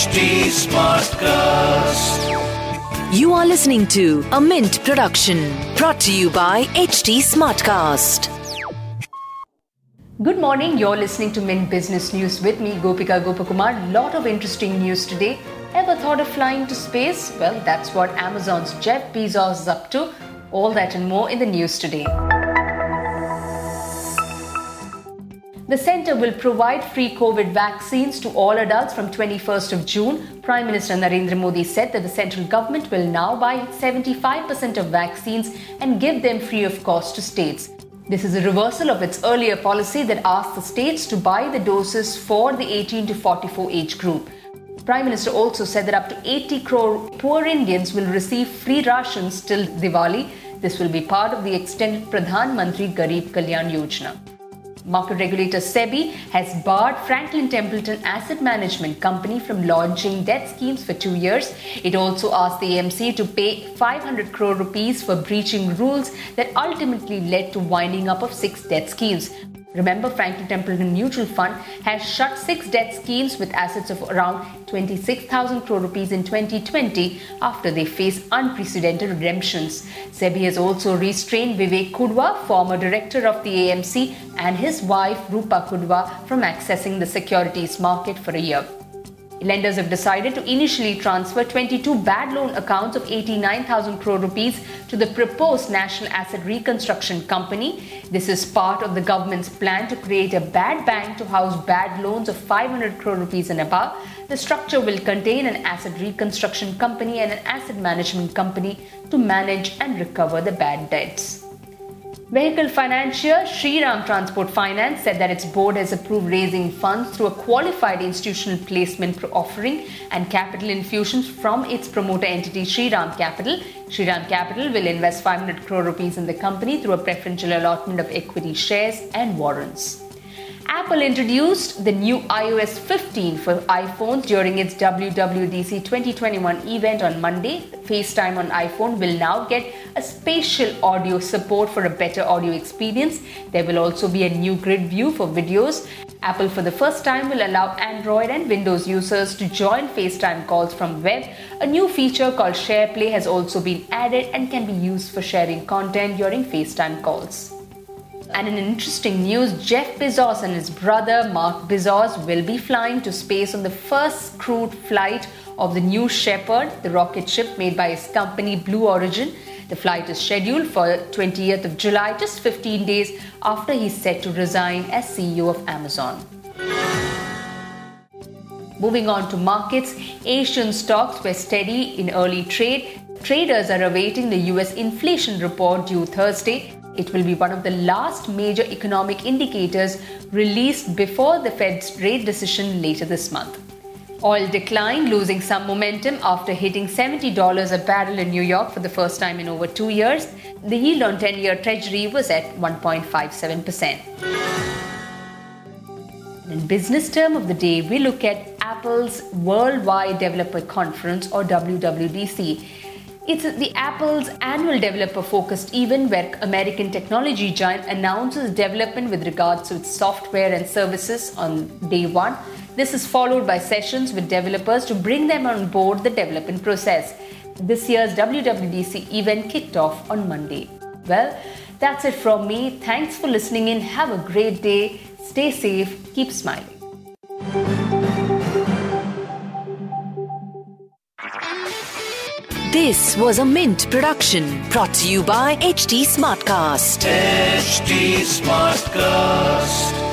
HT Smartcast. You are listening to a Mint production brought to you by HT Smartcast. Good morning. You're listening to Mint Business News with me, Gopika Gopakumar. Lot of interesting news today. Ever thought of flying to space? Well, that's what Amazon's Jeff Bezos is up to. All that and more in the news today. The centre will provide free COVID vaccines to all adults from 21st of June. Prime Minister Narendra Modi said that the central government will now buy 75% of vaccines and give them free of cost to states. This is a reversal of its earlier policy that asked the states to buy the doses for the 18 to 44 age group. Prime Minister also said that up to 80 crore poor Indians will receive free rations till Diwali. This will be part of the extended Pradhan Mantri Garib Kalyan Yojana. Market regulator SEBI has barred Franklin Templeton Asset Management Company from launching debt schemes for two years. It also asked the AMC to pay 500 crore rupees for breaching rules that ultimately led to winding up of six debt schemes. Remember, Franklin Templeton Mutual Fund has shut six debt schemes with assets of around 26,000 crore rupees in 2020 after they faced unprecedented redemptions. SEBI has also restrained Vivek Kudva, former director of the AMC, and his wife Rupa Kudva from accessing the securities market for a year. Lenders have decided to initially transfer 22 bad loan accounts of 89,000 crore rupees to the proposed National Asset Reconstruction Company. This is part of the government's plan to create a bad bank to house bad loans of 500 crore rupees and above. The structure will contain an asset reconstruction company and an asset management company to manage and recover the bad debts. Vehicle financier Shriram Transport Finance said that its board has approved raising funds through a qualified institutional placement offering and capital infusions from its promoter entity Shriram Capital. Shriram Capital will invest 500 crore rupees in the company through a preferential allotment of equity shares and warrants. Apple introduced the new iOS 15 for iPhones during its WWDC 2021 event on Monday. FaceTime on iPhone will now get a spatial audio support for a better audio experience. There will also be a new grid view for videos. Apple, for the first time, will allow Android and Windows users to join FaceTime calls from web. A new feature called SharePlay has also been added and can be used for sharing content during FaceTime calls. And in interesting news, Jeff Bezos and his brother Mark Bezos will be flying to space on the first crewed flight of the New Shepard, the rocket ship made by his company Blue Origin. The flight is scheduled for 20th of July, just 15 days after he's set to resign as CEO of Amazon. Moving on to markets, Asian stocks were steady in early trade. Traders are awaiting the US inflation report due Thursday. It will be one of the last major economic indicators released before the Fed's rate decision later this month. Oil declined, losing some momentum after hitting $70 a barrel in New York for the first time in over two years. The yield on 10 year Treasury was at 1.57%. In business term of the day, we look at Apple's Worldwide Developer Conference or WWDC. It's the Apple's annual developer focused event where American technology giant announces development with regards to its software and services on day one. This is followed by sessions with developers to bring them on board the development process. This year's WWDC event kicked off on Monday. Well, that's it from me. Thanks for listening in. Have a great day. Stay safe. Keep smiling. This was a Mint production brought to you by HT Smartcast. HT Smartcast.